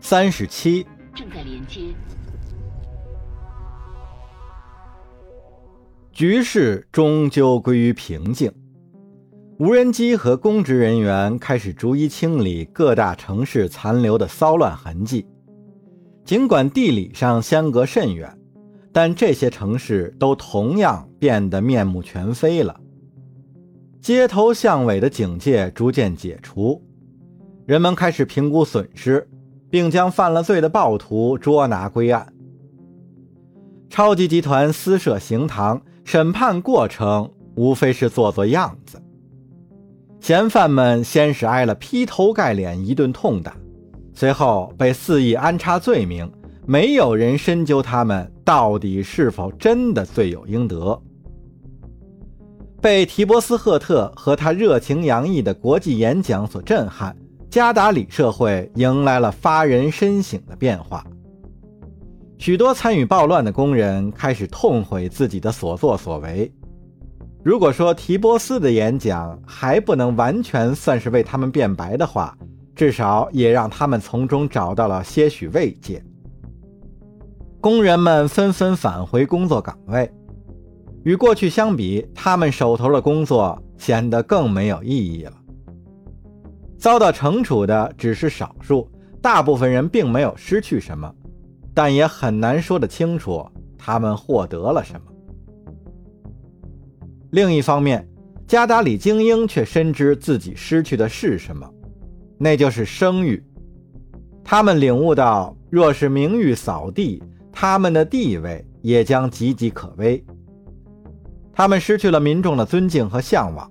三十七，正在连接。局势终究归于平静。无人机和公职人员开始逐一清理各大城市残留的骚乱痕迹。尽管地理上相隔甚远，但这些城市都同样变得面目全非了。街头巷尾的警戒逐渐解除，人们开始评估损失，并将犯了罪的暴徒捉拿归案。超级集团私设刑堂，审判过程无非是做做样子。嫌犯们先是挨了劈头盖脸一顿痛打，随后被肆意安插罪名，没有人深究他们到底是否真的罪有应得。被提波斯赫特和他热情洋溢的国际演讲所震撼，加达里社会迎来了发人深省的变化。许多参与暴乱的工人开始痛悔自己的所作所为。如果说提波斯的演讲还不能完全算是为他们辩白的话，至少也让他们从中找到了些许慰藉。工人们纷纷返回工作岗位，与过去相比，他们手头的工作显得更没有意义了。遭到惩处的只是少数，大部分人并没有失去什么，但也很难说得清楚他们获得了什么。另一方面，加达里精英却深知自己失去的是什么，那就是声誉。他们领悟到，若是名誉扫地，他们的地位也将岌岌可危。他们失去了民众的尊敬和向往，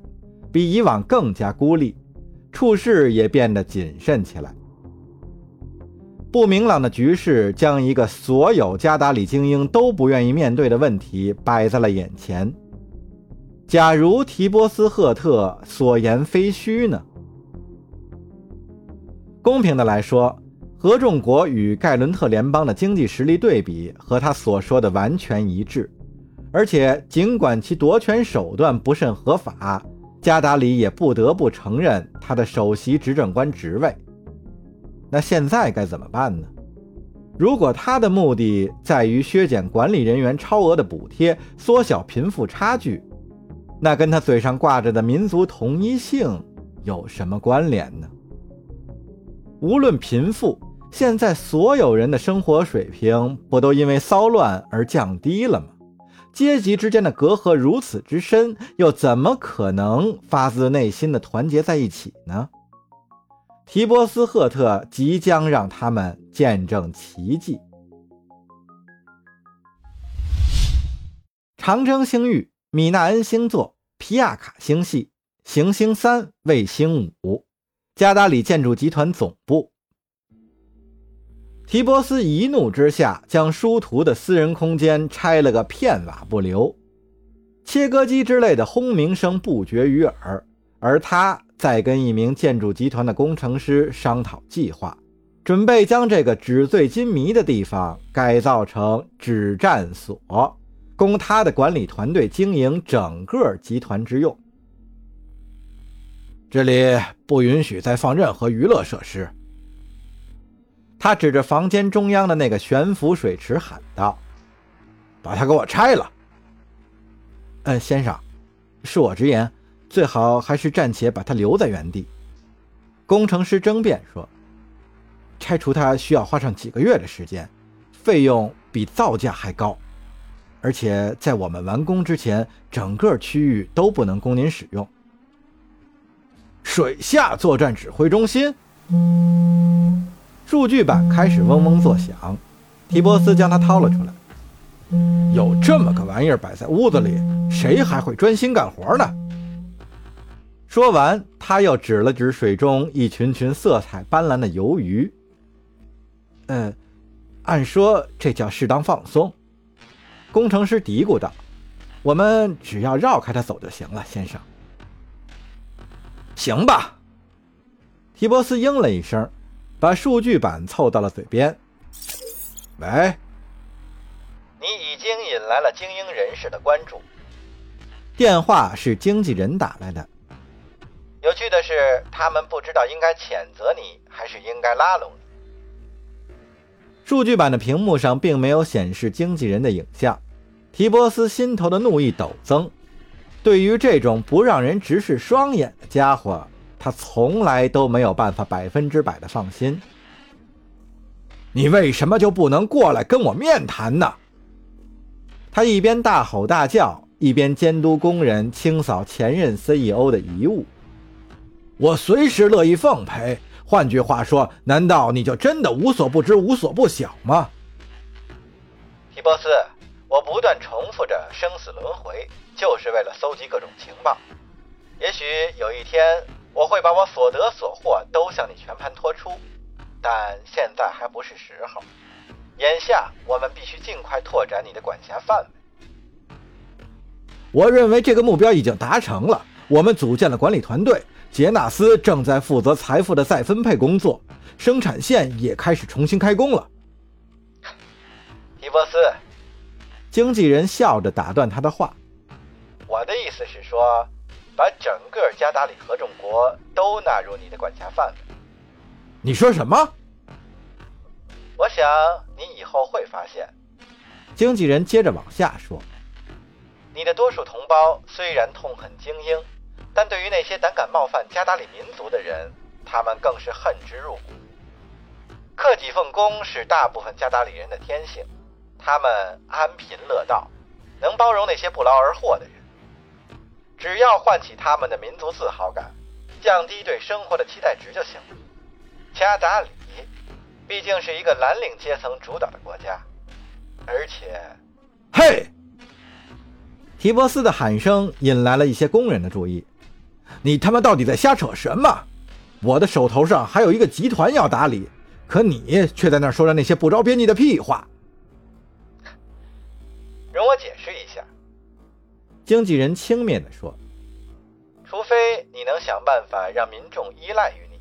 比以往更加孤立，处事也变得谨慎起来。不明朗的局势将一个所有加达里精英都不愿意面对的问题摆在了眼前。假如提波斯赫特所言非虚呢？公平的来说，合众国与盖伦特联邦的经济实力对比和他所说的完全一致。而且，尽管其夺权手段不甚合法，加达里也不得不承认他的首席执政官职位。那现在该怎么办呢？如果他的目的在于削减管理人员超额的补贴，缩小贫富差距，那跟他嘴上挂着的民族统一性有什么关联呢？无论贫富，现在所有人的生活水平不都因为骚乱而降低了吗？阶级之间的隔阂如此之深，又怎么可能发自内心的团结在一起呢？提波斯赫特即将让他们见证奇迹。长征星域。米纳恩星座、皮亚卡星系、行星三、卫星五、加达里建筑集团总部。提波斯一怒之下，将殊途的私人空间拆了个片瓦不留，切割机之类的轰鸣声不绝于耳。而他在跟一名建筑集团的工程师商讨计划，准备将这个纸醉金迷的地方改造成指战所。供他的管理团队经营整个集团之用。这里不允许再放任何娱乐设施。他指着房间中央的那个悬浮水池喊道：“把它给我拆了！”嗯，先生，恕我直言，最好还是暂且把它留在原地。工程师争辩说：“拆除它需要花上几个月的时间，费用比造价还高。”而且在我们完工之前，整个区域都不能供您使用。水下作战指挥中心，数据板开始嗡嗡作响。提波斯将它掏了出来。有这么个玩意儿摆在屋子里，谁还会专心干活呢？说完，他又指了指水中一群群色彩斑斓的游鱼。嗯，按说这叫适当放松。工程师嘀咕道：“我们只要绕开它走就行了，先生。”“行吧。”提波斯应了一声，把数据板凑到了嘴边。“喂，你已经引来了精英人士的关注。”电话是经纪人打来的。有趣的是，他们不知道应该谴责你还是应该拉拢你。数据板的屏幕上并没有显示经纪人的影像，提波斯心头的怒意陡增。对于这种不让人直视双眼的家伙，他从来都没有办法百分之百的放心。你为什么就不能过来跟我面谈呢？他一边大吼大叫，一边监督工人清扫前任 CEO 的遗物。我随时乐意奉陪。换句话说，难道你就真的无所不知、无所不晓吗？提波斯，我不断重复着生死轮回，就是为了搜集各种情报。也许有一天，我会把我所得所获都向你全盘托出，但现在还不是时候。眼下，我们必须尽快拓展你的管辖范围。我认为这个目标已经达成了。我们组建了管理团队。杰纳斯正在负责财富的再分配工作，生产线也开始重新开工了。提波斯，经纪人笑着打断他的话：“我的意思是说，把整个加达里合众国都纳入你的管辖范围。”你说什么？我想你以后会发现。经纪人接着往下说：“你的多数同胞虽然痛恨精英。”但对于那些胆敢冒犯加达里民族的人，他们更是恨之入骨。克己奉公是大部分加达里人的天性，他们安贫乐道，能包容那些不劳而获的人。只要唤起他们的民族自豪感，降低对生活的期待值就行了。加达里毕竟是一个蓝领阶层主导的国家，而且，嘿！提波斯的喊声引来了一些工人的注意。你他妈到底在瞎扯什么？我的手头上还有一个集团要打理，可你却在那说着那些不着边际的屁话。容我解释一下，经纪人轻蔑地说：“除非你能想办法让民众依赖于你，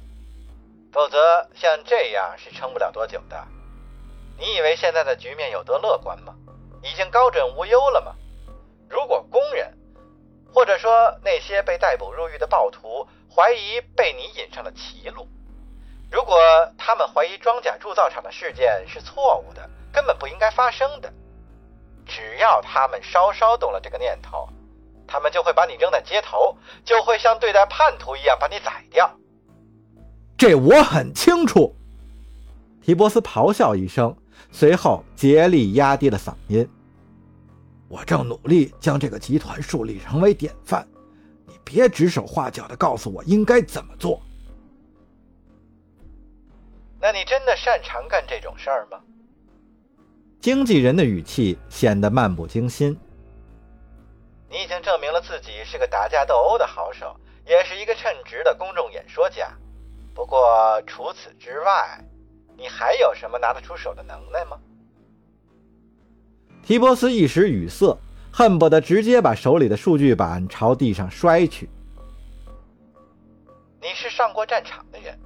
否则像这样是撑不了多久的。你以为现在的局面有多乐观吗？已经高枕无忧了吗？如果工人……”或者说，那些被逮捕入狱的暴徒怀疑被你引上了歧路。如果他们怀疑装甲铸造厂的事件是错误的，根本不应该发生的，只要他们稍稍动了这个念头，们就会把你扔在街头，就会像对待叛徒一样把你宰掉。这我很清楚。提波斯咆哮一声，随后竭力压低了嗓音。我正努力将这个集团树立成为典范，你别指手画脚的告诉我应该怎么做。那你真的擅长干这种事儿吗？经纪人的语气显得漫不经心。你已经证明了自己是个打架斗殴的好手，也是一个称职的公众演说家。不过除此之外，你还有什么拿得出手的能耐吗？提波斯一时语塞，恨不得直接把手里的数据板朝地上摔去。你是上过战场的人，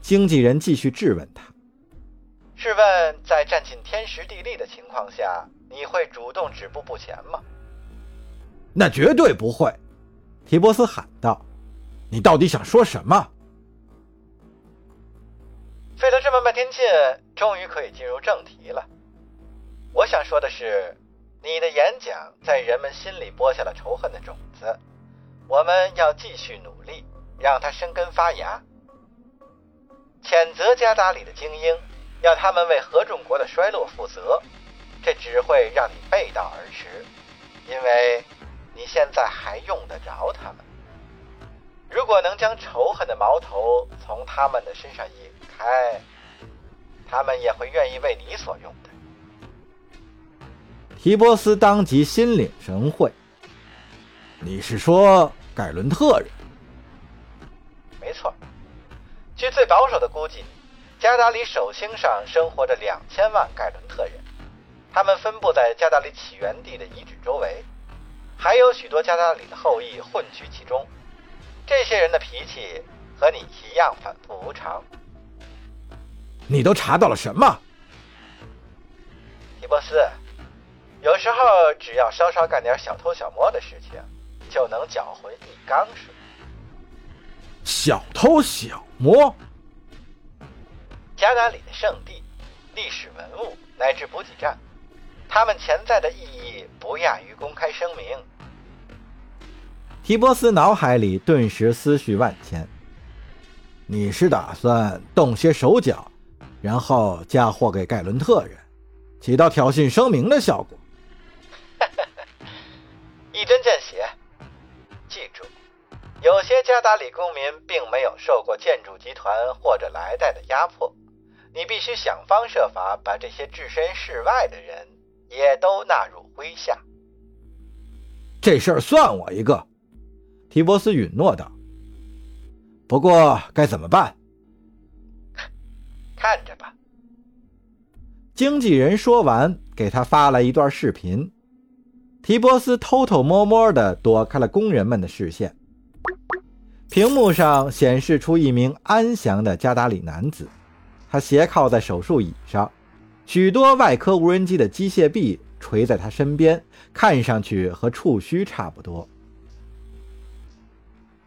经纪人继续质问他：“试问，在占尽天时地利的情况下，你会主动止步不前吗？”“那绝对不会！”提波斯喊道。“你到底想说什么？”费了这么半天劲，终于可以进入正题了。我想说的是，你的演讲在人们心里播下了仇恨的种子。我们要继续努力，让它生根发芽。谴责加达里的精英，要他们为合众国的衰落负责，这只会让你背道而驰，因为你现在还用得着他们。如果能将仇恨的矛头从他们的身上引开，他们也会愿意为你所用的。提波斯当即心领神会。你是说盖伦特人？没错。据最保守的估计，加达里手星上生活着两千万盖伦特人，他们分布在加达里起源地的遗址周围，还有许多加达里的后裔混居其中。这些人的脾气和你一样反复无常。你都查到了什么？提波斯。有时候，只要稍稍干点小偷小摸的事情，就能搅浑一缸水。小偷小摸，加达里的圣地，历史文物乃至补给站，它们潜在的意义不亚于公开声明。提波斯脑海里顿时思绪万千。你是打算动些手脚，然后嫁祸给盖伦特人，起到挑衅声明的效果？一针见血。记住，有些加达里公民并没有受过建筑集团或者来代的压迫，你必须想方设法把这些置身事外的人也都纳入麾下。这事儿算我一个。提波斯允诺道。不过该怎么办？看着吧。经纪人说完，给他发了一段视频。提波斯偷偷摸摸地躲开了工人们的视线。屏幕上显示出一名安详的加达里男子，他斜靠在手术椅上，许多外科无人机的机械臂垂在他身边，看上去和触须差不多。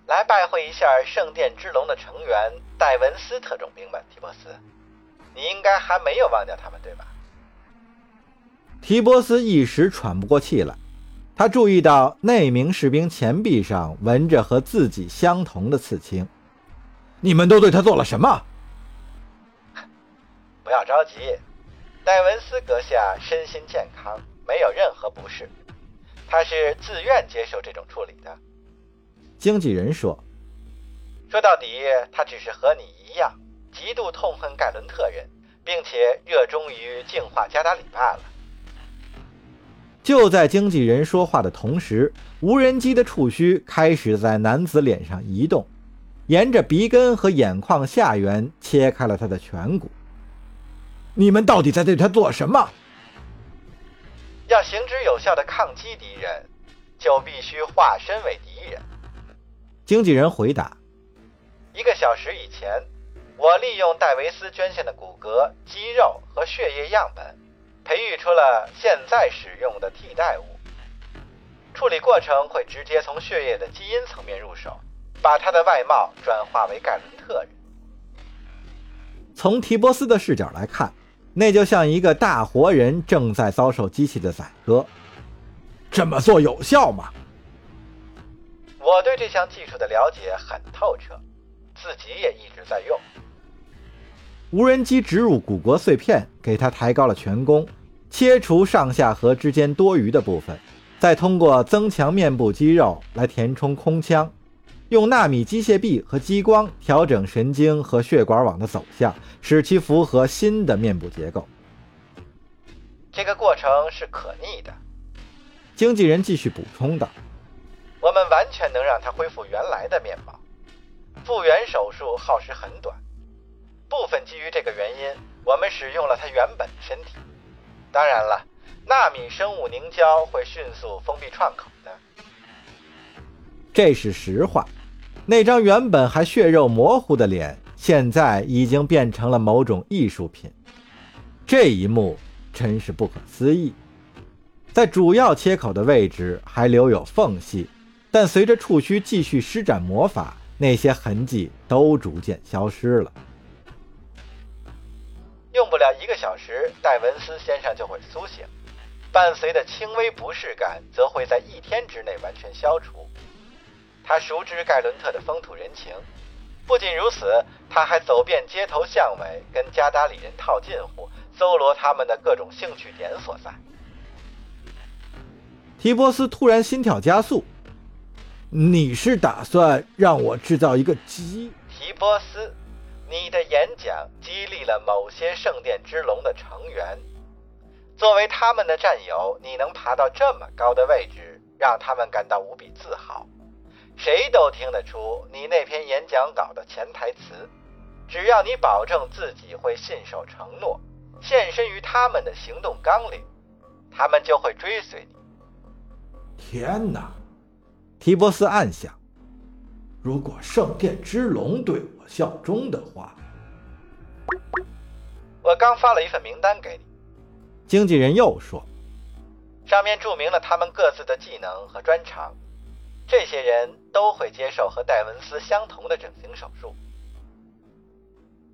来拜会一下圣殿之龙的成员戴文斯特种兵吧，提波斯。你应该还没有忘掉他们，对吧？提波斯一时喘不过气来，他注意到那名士兵前臂上纹着和自己相同的刺青。你们都对他做了什么？不要着急，戴文斯阁下身心健康，没有任何不适，他是自愿接受这种处理的。经纪人说：“说到底，他只是和你一样，极度痛恨盖伦特人，并且热衷于净化加达里罢了。”就在经纪人说话的同时，无人机的触须开始在男子脸上移动，沿着鼻根和眼眶下缘切开了他的颧骨。你们到底在对他做什么？要行之有效的抗击敌人，就必须化身为敌人。经纪人回答：“一个小时以前，我利用戴维斯捐献的骨骼、肌肉和血液样本，培育出了现在使用的替代物。处理过程会直接从血液的基因层面入手，把他的外貌转化为盖伦特人。从提波斯的视角来看，那就像一个大活人正在遭受机器的宰割。这么做有效吗？”我对这项技术的了解很透彻，自己也一直在用。无人机植入骨骼碎片，给它抬高了颧弓，切除上下颌之间多余的部分，再通过增强面部肌肉来填充空腔，用纳米机械臂和激光调整神经和血管网的走向，使其符合新的面部结构。这个过程是可逆的。经纪人继续补充道。我们完全能让他恢复原来的面貌。复原手术耗时很短，部分基于这个原因，我们使用了他原本的身体。当然了，纳米生物凝胶会迅速封闭创口。这是实话。那张原本还血肉模糊的脸，现在已经变成了某种艺术品。这一幕真是不可思议。在主要切口的位置还留有缝隙。但随着触须继续施展魔法，那些痕迹都逐渐消失了。用不了一个小时，戴文斯先生就会苏醒，伴随的轻微不适感则会在一天之内完全消除。他熟知盖伦特的风土人情，不仅如此，他还走遍街头巷尾，跟加达里人套近乎，搜罗他们的各种兴趣点所在。提波斯突然心跳加速。你是打算让我制造一个鸡？提波斯，你的演讲激励了某些圣殿之龙的成员。作为他们的战友，你能爬到这么高的位置，让他们感到无比自豪。谁都听得出你那篇演讲稿的潜台词。只要你保证自己会信守承诺，献身于他们的行动纲领，他们就会追随你。天哪！提波斯暗想：“如果圣殿之龙对我效忠的话，我刚发了一份名单给你。”经纪人又说：“上面注明了他们各自的技能和专长，这些人都会接受和戴文斯相同的整形手术。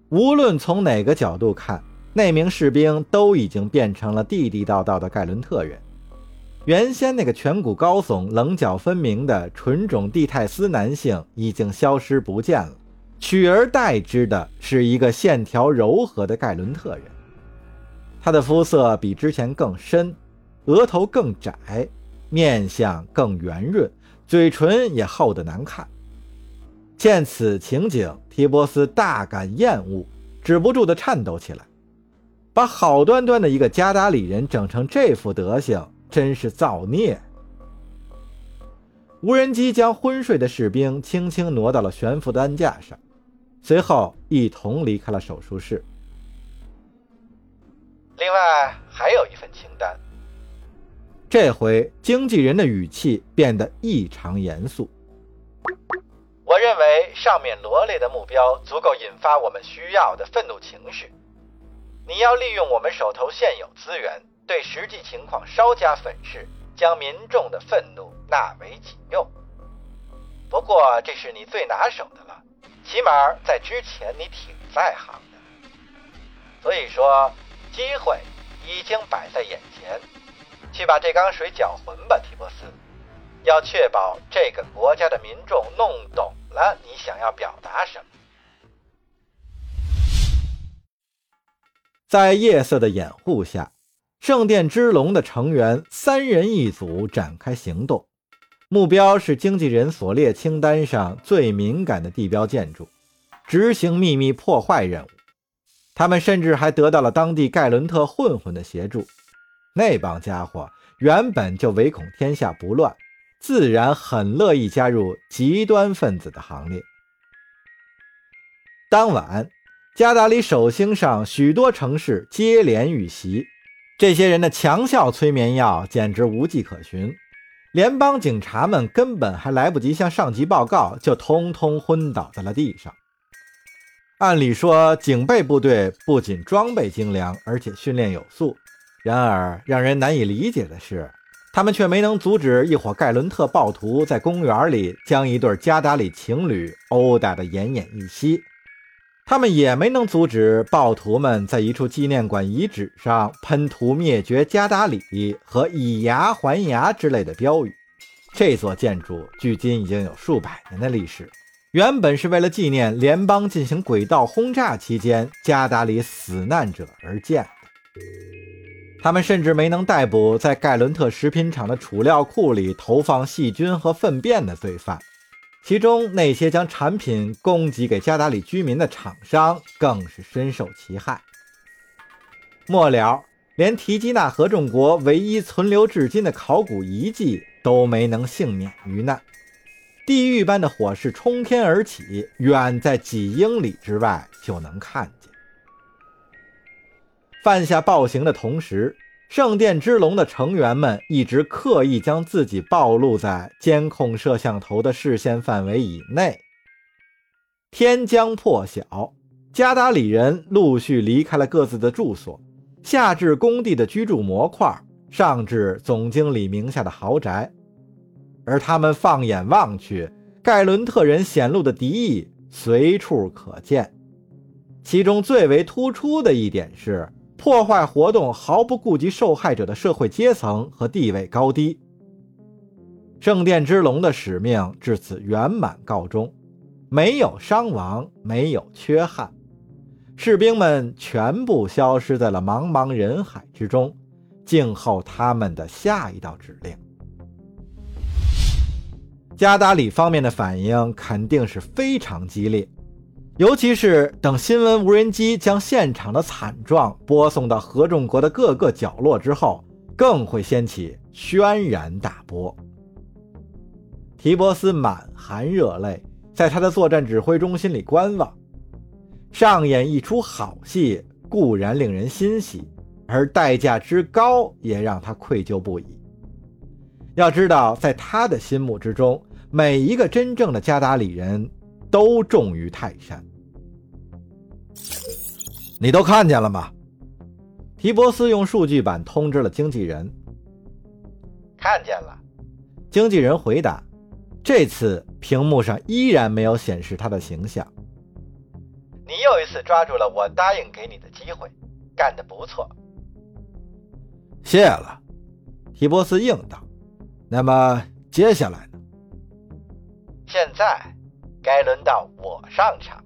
无论从哪个角度看，那名士兵都已经变成了地地道道的盖伦特人。原先那个颧骨高耸、棱角分明的纯种蒂泰斯男性已经消失不见了，取而代之的是一个线条柔和的盖伦特人。他的肤色比之前更深，额头更窄，面相更圆润，嘴唇也厚得难看。见此情景，提波斯大感厌恶，止不住地颤抖起来。把好端端的一个加达里人整成这副德行，真是造孽！无人机将昏睡的士兵轻轻挪到了悬浮的担架上，随后一同离开了手术室。另外还有一份清单。这回经纪人的语气变得异常严肃。我认为上面罗列的目标足够引发我们需要的愤怒情绪。你要利用我们手头现有资源，对实际情况稍加粉饰，将民众的愤怒纳为己用。不过这是你最拿手的了，起码在之前你挺在行的。所以说，机会已经摆在眼前，去把这缸水搅浑吧，提波斯。要确保这个国家的民众弄懂了你想要表达什么。在夜色的掩护下，圣殿之龙的成员三人一组展开行动，目标是经纪人所列清单上最敏感的地标建筑，执行秘密破坏任务。他们甚至还得到了当地盖伦特混混的协助。那帮家伙原本就唯恐天下不乱。自然很乐意加入极端分子的行列。当晚，加达里首星上许多城市接连遇袭，这些人的强效催眠药简直无迹可寻，联邦警察们根本还来不及向上级报告，就通通昏倒在了地上。按理说，警备部队不仅装备精良，而且训练有素，然而让人难以理解的是。他们却没能阻止一伙盖伦特暴徒在公园里将一对加达里情侣殴打得奄奄一息，他们也没能阻止暴徒们在一处纪念馆遗址上喷涂“灭绝加达里”和“以牙还牙”之类的标语。这座建筑距今已经有数百年的历史，原本是为了纪念联邦进行轨道轰炸期间加达里死难者而建的。他们甚至没能逮捕在盖伦特食品厂的储料库里投放细菌和粪便的罪犯，其中那些将产品供给给加达里居民的厂商更是深受其害。末了，连提基纳合众国唯一存留至今的考古遗迹都没能幸免于难，地狱般的火势冲天而起，远在几英里之外就能看见。犯下暴行的同时，圣殿之龙的成员们一直刻意将自己暴露在监控摄像头的视线范围以内。天将破晓，加达里人陆续离开了各自的住所，下至工地的居住模块，上至总经理名下的豪宅。而他们放眼望去，盖伦特人显露的敌意随处可见。其中最为突出的一点是。破坏活动毫不顾及受害者的社会阶层和地位高低。圣殿之龙的使命至此圆满告终，没有伤亡，没有缺憾，士兵们全部消失在了茫茫人海之中，静候他们的下一道指令。加达里方面的反应肯定是非常激烈。尤其是等新闻无人机将现场的惨状播送到合众国的各个角落之后，更会掀起轩然大波。提波斯满含热泪，在他的作战指挥中心里观望。上演一出好戏固然令人欣喜，而代价之高也让他愧疚不已。要知道，在他的心目之中，每一个真正的加达里人都重于泰山。你都看见了吗？提波斯用数据板通知了经纪人。看见了，经纪人回答。这次屏幕上依然没有显示他的形象。你又一次抓住了我答应给你的机会，干得不错。谢了，提波斯应道。那么接下来呢？现在该轮到我上场。